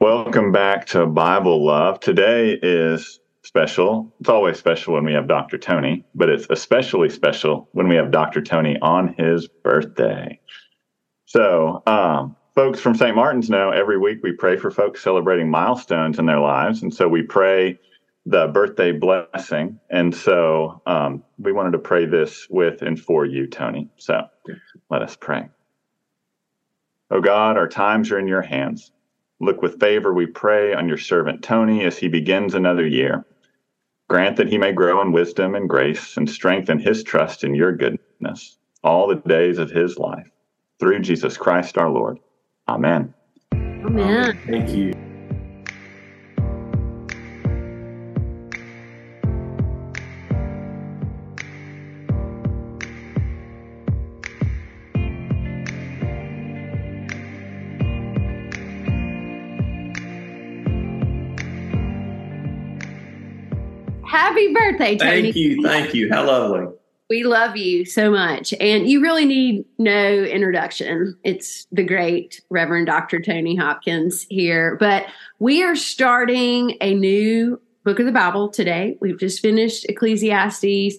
Welcome back to Bible Love. Today is special. It's always special when we have Dr. Tony, but it's especially special when we have Dr. Tony on his birthday. So, um, folks from St. Martin's know every week we pray for folks celebrating milestones in their lives. And so we pray the birthday blessing. And so um, we wanted to pray this with and for you, Tony. So let us pray. Oh God, our times are in your hands. Look with favor, we pray, on your servant Tony as he begins another year. Grant that he may grow in wisdom and grace and strengthen his trust in your goodness all the days of his life. Through Jesus Christ our Lord. Amen. Amen. Thank you. Happy birthday, Tony. Thank you. Thank you. How lovely. We love you so much. And you really need no introduction. It's the great Reverend Dr. Tony Hopkins here. But we are starting a new book of the Bible today. We've just finished Ecclesiastes.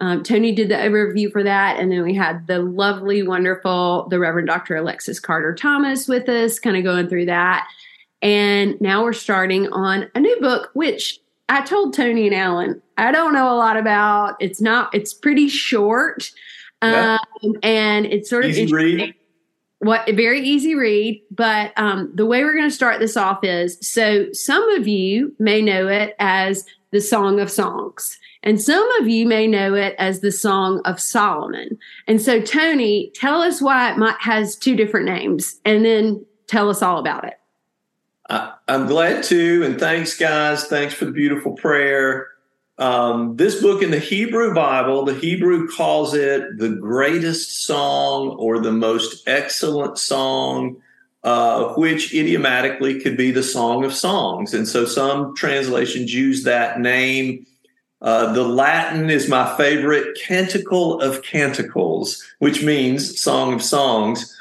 Um, Tony did the overview for that. And then we had the lovely, wonderful, the Reverend Dr. Alexis Carter Thomas with us, kind of going through that. And now we're starting on a new book, which I told Tony and Alan, I don't know a lot about. It's not. It's pretty short, Yeah. um, and it's sort of Easy interesting. read. What very easy read, but um, the way we're going to start this off is so some of you may know it as the Song of Songs, and some of you may know it as the Song of Solomon. And so, Tony, tell us why it might has two different names, and then tell us all about it. I, I'm glad to, and thanks, guys. Thanks for the beautiful prayer. Um, this book in the Hebrew Bible, the Hebrew calls it the greatest song or the most excellent song, uh, which idiomatically could be the Song of Songs. And so some translations use that name. Uh, the Latin is my favorite, Canticle of Canticles, which means Song of Songs.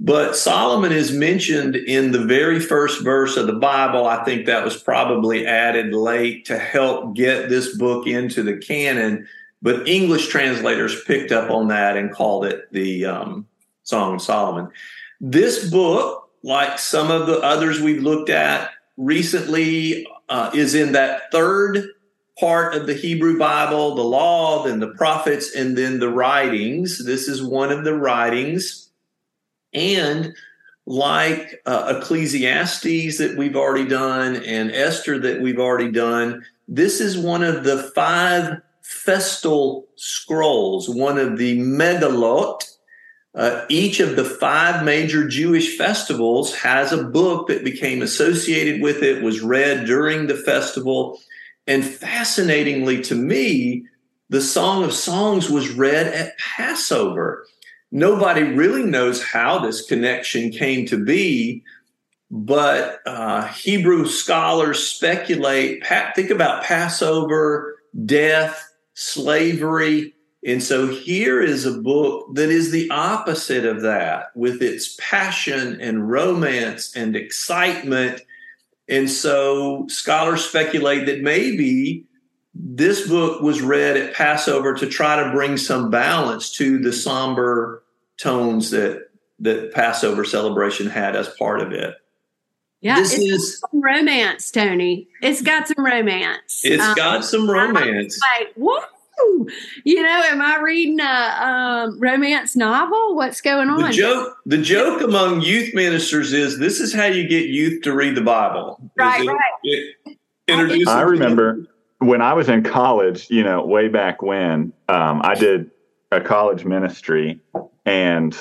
But Solomon is mentioned in the very first verse of the Bible. I think that was probably added late to help get this book into the canon. But English translators picked up on that and called it the um, Song of Solomon. This book, like some of the others we've looked at recently, uh, is in that third part of the Hebrew Bible the law, then the prophets, and then the writings. This is one of the writings. And like uh, Ecclesiastes that we've already done and Esther that we've already done, this is one of the five festal scrolls, one of the Megillot. Uh, each of the five major Jewish festivals has a book that became associated with it, was read during the festival. And fascinatingly to me, the Song of Songs was read at Passover. Nobody really knows how this connection came to be, but uh, Hebrew scholars speculate. Think about Passover, death, slavery. And so here is a book that is the opposite of that, with its passion and romance and excitement. And so scholars speculate that maybe this book was read at Passover to try to bring some balance to the somber tones that that Passover celebration had as part of it. Yeah, this it's is some romance, Tony. It's got some romance. it's Um, got some romance. like whoa you know am i reading a um, romance novel what's going The on joke the joke among youth ministers is this is how you get youth to read the Bible. Right, it- right. it- introduce I them to- remember when I was in college, you know, way back when, um, I did a college ministry, and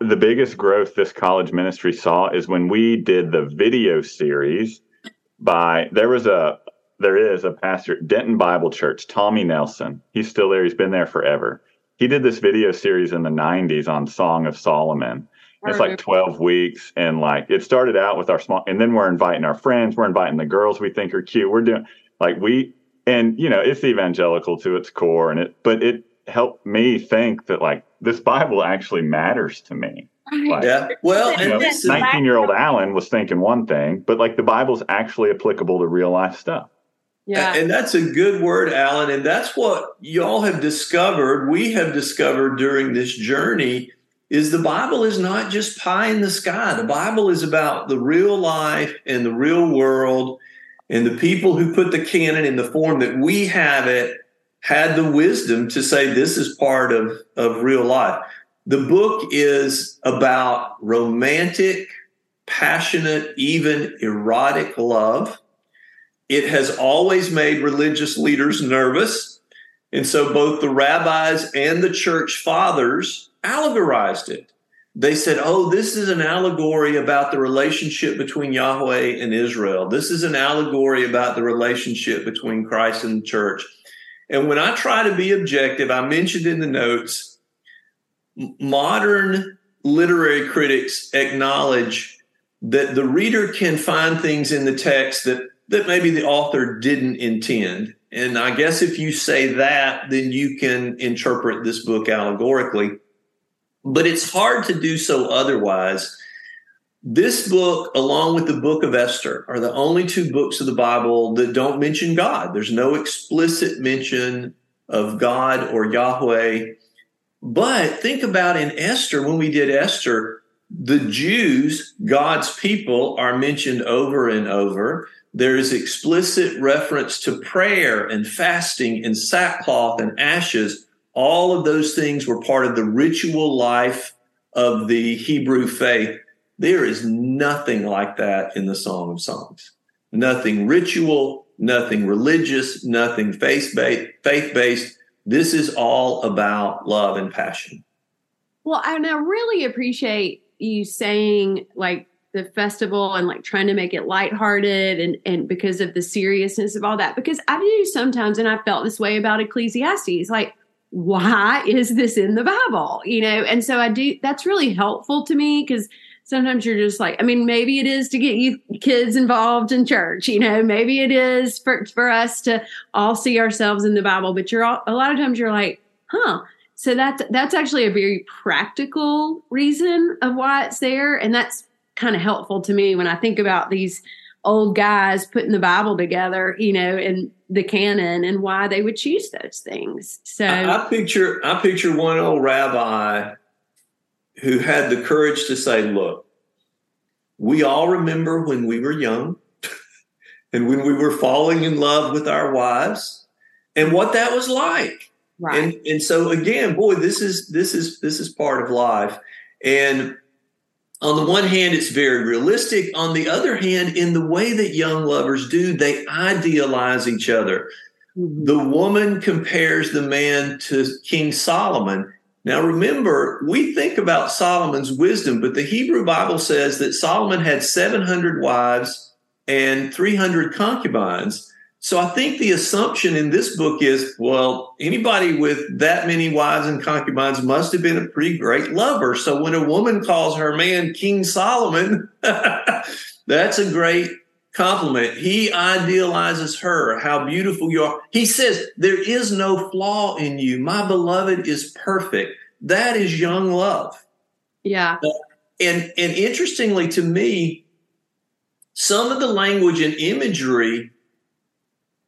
the biggest growth this college ministry saw is when we did the video series by there was a there is a pastor at Denton Bible Church, Tommy Nelson. He's still there. He's been there forever. He did this video series in the 90s on Song of Solomon. It's like 12 weeks. And like it started out with our small, and then we're inviting our friends, we're inviting the girls we think are cute. We're doing like we, and you know, it's evangelical to its core. And it, but it helped me think that like this Bible actually matters to me. Right. Yeah. Well, you know, 19 year old Alan was thinking one thing, but like the Bible's actually applicable to real life stuff. Yeah. And that's a good word, Alan. And that's what y'all have discovered, we have discovered during this journey is the Bible is not just pie in the sky. The Bible is about the real life and the real world. And the people who put the canon in the form that we have it had the wisdom to say this is part of, of real life. The book is about romantic, passionate, even erotic love. It has always made religious leaders nervous. And so both the rabbis and the church fathers allegorized it. They said, oh, this is an allegory about the relationship between Yahweh and Israel. This is an allegory about the relationship between Christ and the church. And when I try to be objective, I mentioned in the notes, modern literary critics acknowledge that the reader can find things in the text that, that maybe the author didn't intend. And I guess if you say that, then you can interpret this book allegorically but it's hard to do so otherwise. This book, along with the book of Esther, are the only two books of the Bible that don't mention God. There's no explicit mention of God or Yahweh. But think about in Esther, when we did Esther, the Jews, God's people, are mentioned over and over. There is explicit reference to prayer and fasting and sackcloth and ashes all of those things were part of the ritual life of the Hebrew faith. There is nothing like that in the Song of Songs. Nothing ritual, nothing religious, nothing faith based. This is all about love and passion. Well, and I really appreciate you saying like the festival and like trying to make it lighthearted and and because of the seriousness of all that because I do sometimes and I felt this way about Ecclesiastes like why is this in the Bible? You know, and so I do, that's really helpful to me because sometimes you're just like, I mean, maybe it is to get you kids involved in church, you know, maybe it is for, for us to all see ourselves in the Bible, but you're all, a lot of times you're like, huh. So that's, that's actually a very practical reason of why it's there. And that's kind of helpful to me when I think about these old guys putting the Bible together, you know, and the canon and why they would choose those things. So I, I picture I picture one old rabbi who had the courage to say, look, we all remember when we were young and when we were falling in love with our wives and what that was like. Right. And and so again, boy, this is this is this is part of life. And on the one hand, it's very realistic. On the other hand, in the way that young lovers do, they idealize each other. The woman compares the man to King Solomon. Now, remember, we think about Solomon's wisdom, but the Hebrew Bible says that Solomon had 700 wives and 300 concubines. So I think the assumption in this book is, well, anybody with that many wives and concubines must have been a pretty great lover. So when a woman calls her man King Solomon, that's a great compliment. He idealizes her, how beautiful you are. He says, there is no flaw in you. My beloved is perfect. That is young love. Yeah. And, and interestingly to me, some of the language and imagery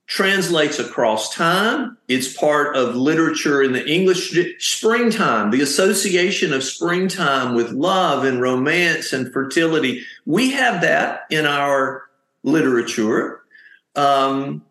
translates across time. It's part of literature in the English springtime, the association of springtime with love and romance and fertility. We have that in our literature. Um,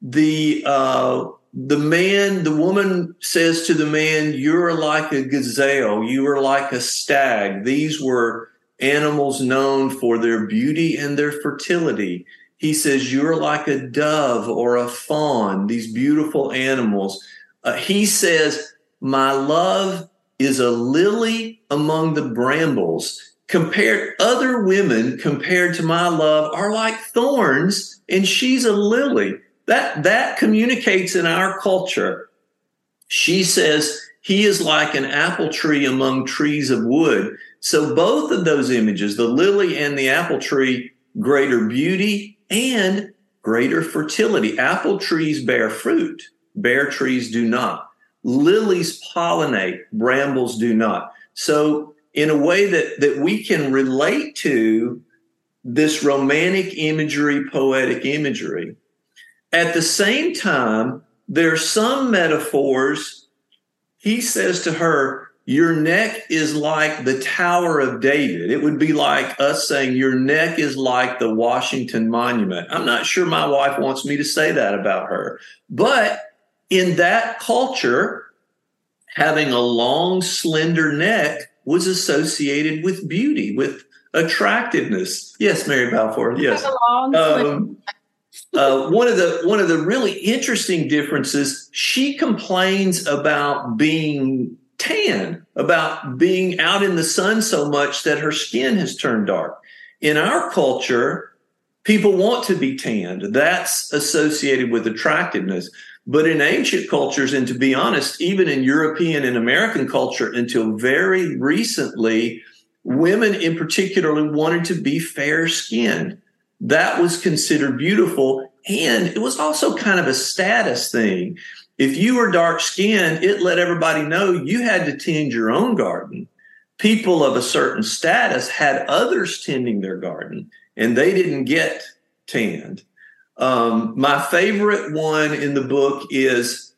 the uh, the man, the woman says to the man, "You're like a gazelle. You are like a stag." These were animals known for their beauty and their fertility. He says, You're like a dove or a fawn, these beautiful animals. Uh, he says, My love is a lily among the brambles. Compared, other women compared to my love are like thorns, and she's a lily. That, that communicates in our culture. She says, He is like an apple tree among trees of wood. So both of those images, the lily and the apple tree, greater beauty and greater fertility. Apple trees bear fruit, bare trees do not. Lilies pollinate, brambles do not. So in a way that that we can relate to this romantic imagery, poetic imagery. At the same time, there are some metaphors. He says to her, Your neck is like the Tower of David. It would be like us saying, Your neck is like the Washington Monument. I'm not sure my wife wants me to say that about her. But in that culture, having a long, slender neck was associated with beauty, with attractiveness. Yes, Mary Balfour. Yes. Um, uh, one of the one of the really interesting differences. She complains about being tan, about being out in the sun so much that her skin has turned dark. In our culture, people want to be tanned. That's associated with attractiveness. But in ancient cultures, and to be honest, even in European and American culture until very recently, women in particular wanted to be fair skinned. That was considered beautiful. And it was also kind of a status thing. If you were dark skinned, it let everybody know you had to tend your own garden. People of a certain status had others tending their garden, and they didn't get tanned. Um, my favorite one in the book is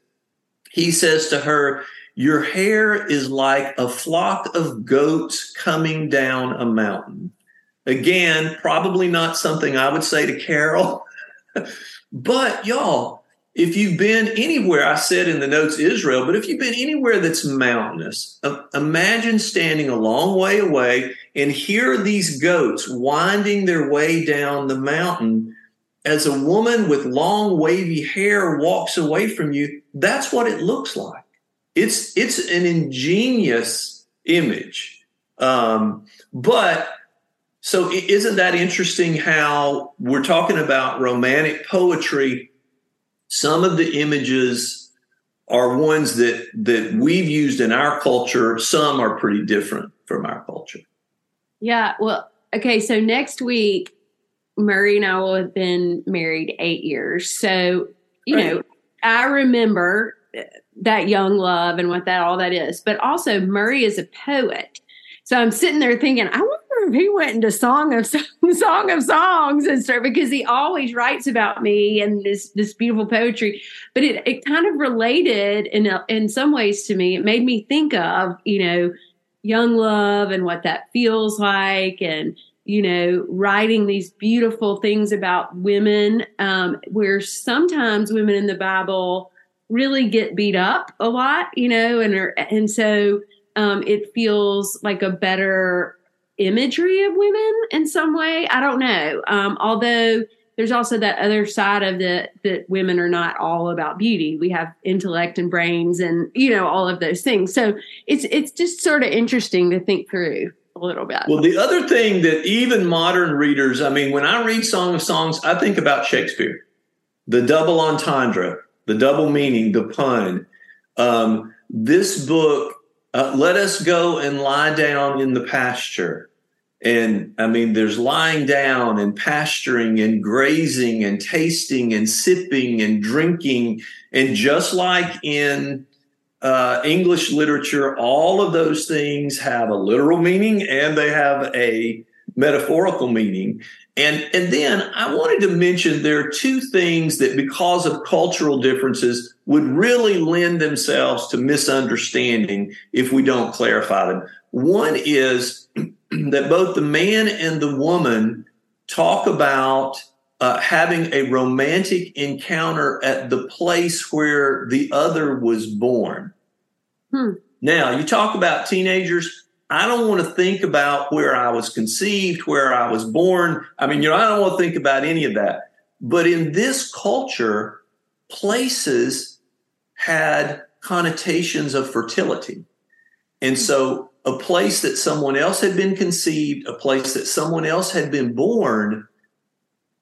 he says to her, Your hair is like a flock of goats coming down a mountain. Again, probably not something I would say to Carol, but y'all, if you've been anywhere, I said in the notes Israel, but if you've been anywhere that's mountainous, imagine standing a long way away and hear these goats winding their way down the mountain as a woman with long wavy hair walks away from you, that's what it looks like. It's it's an ingenious image, um, but so isn't that interesting? How we're talking about romantic poetry. Some of the images are ones that that we've used in our culture. Some are pretty different from our culture. Yeah. Well, okay. So next week Murray and I will have been married eight years. So, you right. know, I remember that young love and what that all that is. But also, Murray is a poet. So I'm sitting there thinking, I if he went into Song of Song of Songs and stuff because he always writes about me and this this beautiful poetry. But it it kind of related in in some ways to me. It made me think of you know young love and what that feels like and you know, writing these beautiful things about women, um, where sometimes women in the Bible really get beat up a lot, you know, and are, and so um, it feels like a better imagery of women in some way. I don't know. Um, although there's also that other side of the that women are not all about beauty. We have intellect and brains and you know all of those things. So it's it's just sort of interesting to think through a little bit. Well, the other thing that even modern readers, I mean, when I read Song of Songs, I think about Shakespeare, the double entendre, the double meaning, the pun. Um, this book, uh, let us go and lie down in the pasture. And I mean, there's lying down and pasturing and grazing and tasting and sipping and drinking. And just like in uh, English literature, all of those things have a literal meaning and they have a metaphorical meaning. And, and then I wanted to mention there are two things that, because of cultural differences, would really lend themselves to misunderstanding if we don't clarify them. One is that both the man and the woman talk about uh, having a romantic encounter at the place where the other was born. Hmm. Now, you talk about teenagers. I don't want to think about where I was conceived, where I was born. I mean, you know, I don't want to think about any of that. But in this culture, places had connotations of fertility. And so a place that someone else had been conceived, a place that someone else had been born,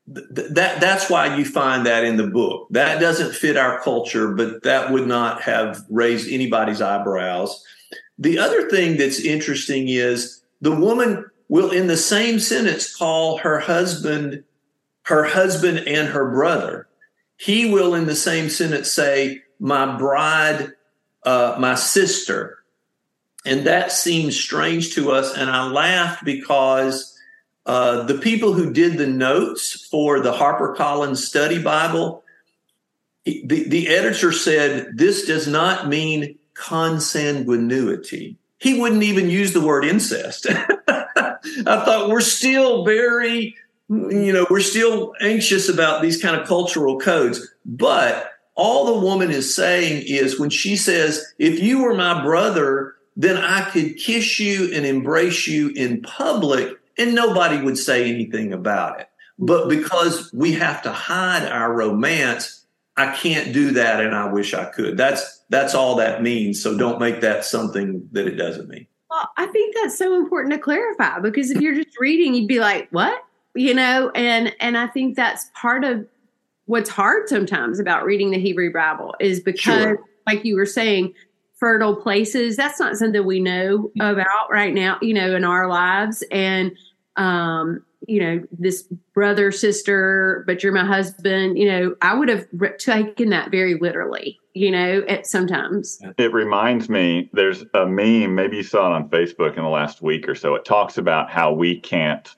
that that's why you find that in the book. That doesn't fit our culture, but that would not have raised anybody's eyebrows. The other thing that's interesting is the woman will, in the same sentence, call her husband her husband and her brother. He will, in the same sentence, say, "My bride, uh, my sister." And that seemed strange to us. And I laughed because uh, the people who did the notes for the HarperCollins Study Bible, the, the editor said this does not mean consanguinity. He wouldn't even use the word incest. I thought we're still very, you know, we're still anxious about these kind of cultural codes. But all the woman is saying is when she says, if you were my brother, then I could kiss you and embrace you in public and nobody would say anything about it. But because we have to hide our romance, I can't do that and I wish I could. That's that's all that means. So don't make that something that it doesn't mean. Well, I think that's so important to clarify because if you're just reading, you'd be like, "What?" You know, and and I think that's part of what's hard sometimes about reading the Hebrew Bible is because, sure. like you were saying, fertile places. That's not something we know about right now, you know, in our lives. And, um, you know, this brother, sister, but you're my husband, you know, I would have taken that very literally, you know, at sometimes. It reminds me, there's a meme, maybe you saw it on Facebook in the last week or so. It talks about how we can't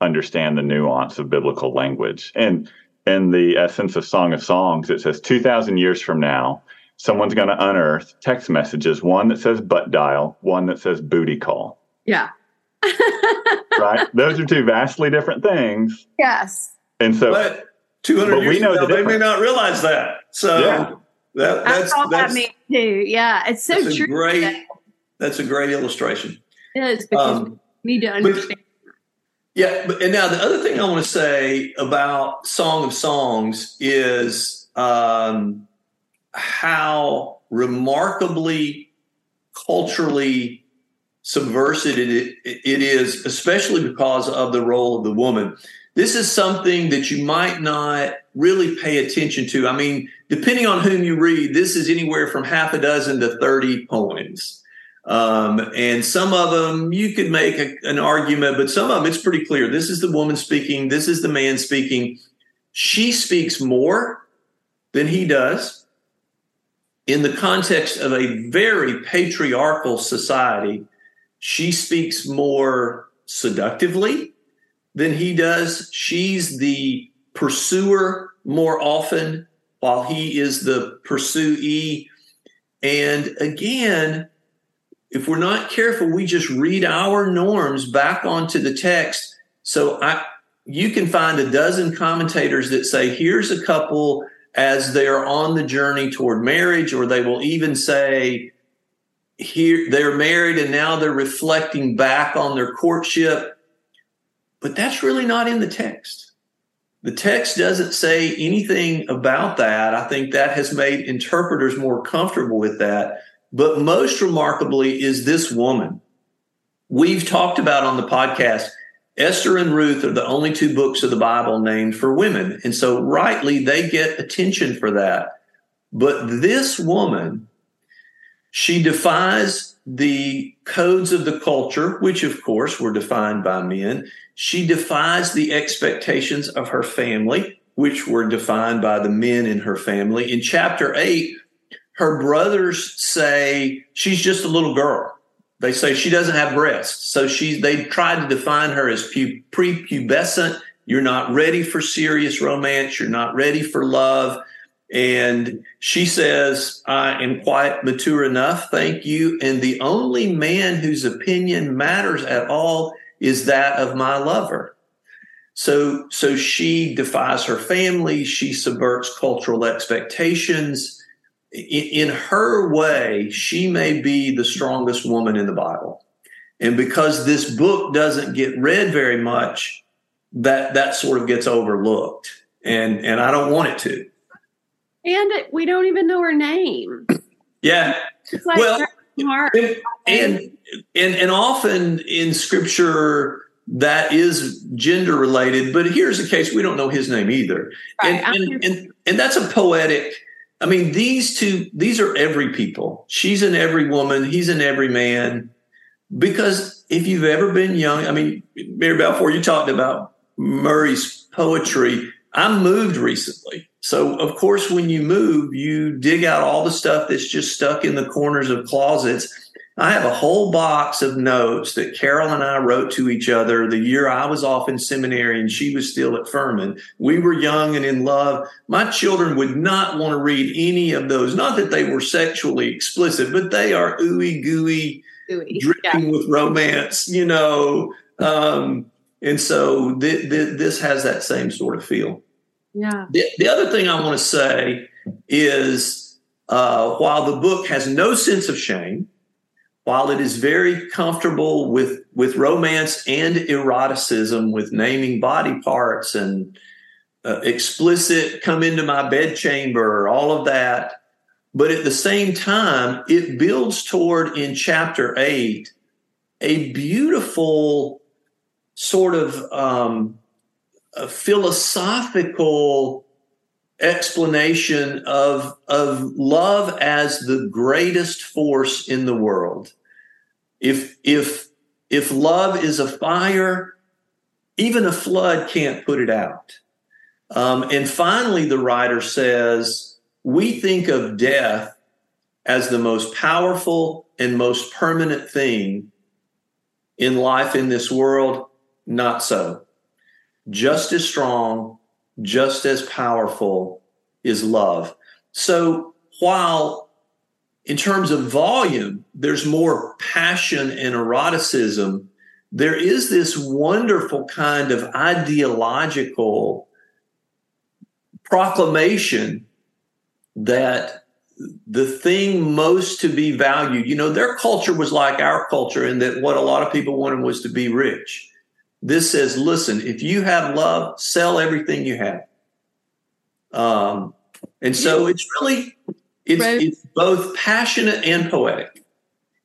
understand the nuance of biblical language. And in the essence of Song of Songs, it says 2,000 years from now, someone's going to unearth text messages one that says butt dial, one that says booty call. Yeah. right? Those are two vastly different things. Yes. And so, but 200 but years we know ago, the they may not realize that. So, yeah. that, that's, I that's, that mean too. Yeah. It's so that's true. A great, that's a great illustration. It is because um, we need to understand. But, yeah. But, and now the other thing I want to say about Song of Songs is, um, how remarkably culturally subversive it, it is, especially because of the role of the woman. This is something that you might not really pay attention to. I mean, depending on whom you read, this is anywhere from half a dozen to 30 poems. Um, and some of them you could make a, an argument, but some of them it's pretty clear. This is the woman speaking, this is the man speaking. She speaks more than he does in the context of a very patriarchal society, she speaks more seductively than he does. She's the pursuer more often, while he is the pursuee. And again, if we're not careful, we just read our norms back onto the text. So I, you can find a dozen commentators that say, here's a couple as they're on the journey toward marriage, or they will even say, here they're married and now they're reflecting back on their courtship. But that's really not in the text. The text doesn't say anything about that. I think that has made interpreters more comfortable with that. But most remarkably is this woman. We've talked about on the podcast Esther and Ruth are the only two books of the Bible named for women. And so, rightly, they get attention for that. But this woman, she defies the codes of the culture, which, of course, were defined by men. She defies the expectations of her family, which were defined by the men in her family. In chapter 8, her brothers say she's just a little girl. They say she doesn't have breasts. So she they tried to define her as pu- prepubescent. You're not ready for serious romance. You're not ready for love. And she says, I am quite mature enough. Thank you. And the only man whose opinion matters at all is that of my lover. So, so she defies her family. She subverts cultural expectations in her way, she may be the strongest woman in the Bible. And because this book doesn't get read very much, that that sort of gets overlooked. And and I don't want it to. And we don't even know her name. Yeah. Like well, and, and and and often in scripture that is gender related, but here's a case we don't know his name either. Right. And, and, and and that's a poetic I mean, these two, these are every people. She's an every woman, he's an every man. Because if you've ever been young, I mean, Mary Balfour, you talked about Murray's poetry. I moved recently. So, of course, when you move, you dig out all the stuff that's just stuck in the corners of closets. I have a whole box of notes that Carol and I wrote to each other the year I was off in seminary and she was still at Furman. We were young and in love. My children would not want to read any of those. Not that they were sexually explicit, but they are ooey gooey, ooey. dripping yeah. with romance, you know. Um, and so th- th- this has that same sort of feel. Yeah. The, the other thing I want to say is uh, while the book has no sense of shame, while it is very comfortable with, with romance and eroticism, with naming body parts and uh, explicit come into my bedchamber, all of that, but at the same time, it builds toward in chapter eight a beautiful sort of um, philosophical explanation of of love as the greatest force in the world. If if if love is a fire, even a flood can't put it out. Um, and finally, the writer says, we think of death as the most powerful and most permanent thing in life in this world. Not so just as strong, just as powerful is love. So while in terms of volume, there's more passion and eroticism, there is this wonderful kind of ideological proclamation that the thing most to be valued, you know, their culture was like our culture in that what a lot of people wanted was to be rich. This says, listen, if you have love, sell everything you have. Um, and so it's really it's, right. it's both passionate and poetic.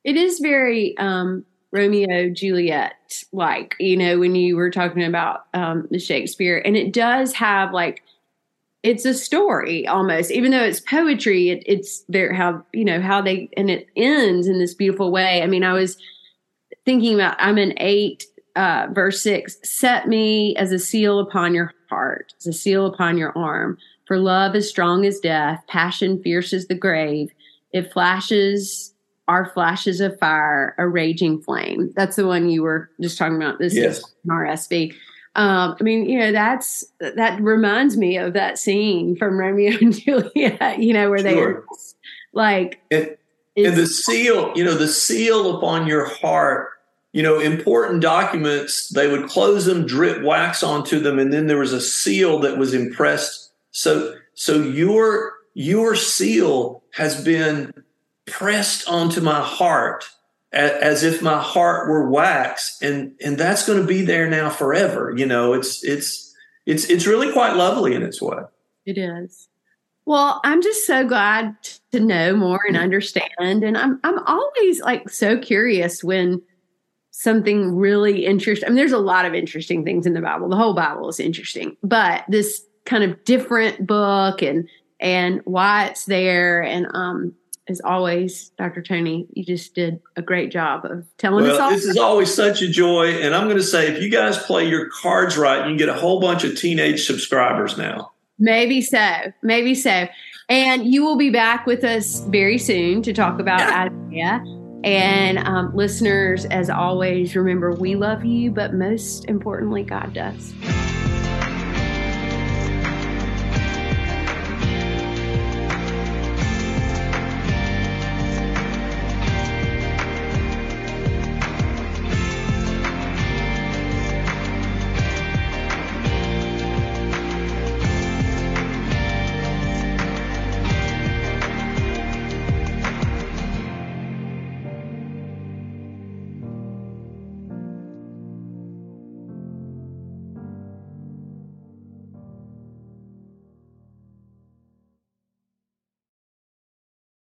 It is very um, Romeo Juliet like, you know, when you were talking about um, the Shakespeare, and it does have like it's a story almost, even though it's poetry. It, it's there how you know how they and it ends in this beautiful way. I mean, I was thinking about I'm an eight uh, verse 6 set me as a seal upon your heart, as a seal upon your arm. For love is strong as death, passion fierce as the grave. It flashes are flashes of fire, a raging flame. That's the one you were just talking about. This yes. is RSV. Um, I mean, you know, that's that reminds me of that scene from Romeo and Juliet. You know, where sure. they like, and, and the seal. You know, the seal upon your heart you know, important documents, they would close them, drip wax onto them, and then there was a seal that was impressed. So, so your your seal has been pressed onto my heart as if my heart were wax, and and that's going to be there now forever. You know, it's it's it's it's really quite lovely in its way. It is. Well, I'm just so glad to know more and understand, and I'm I'm always like so curious when something really interesting. I mean, there's a lot of interesting things in the Bible. The whole Bible is interesting, but this kind of different book and and why it's there and um as always, Dr. Tony, you just did a great job of telling well, us all. This is always such a joy. And I'm going to say, if you guys play your cards right, you can get a whole bunch of teenage subscribers now. Maybe so. Maybe so. And you will be back with us very soon to talk about yeah. Isaiah. And um, listeners, as always, remember we love you, but most importantly, God does.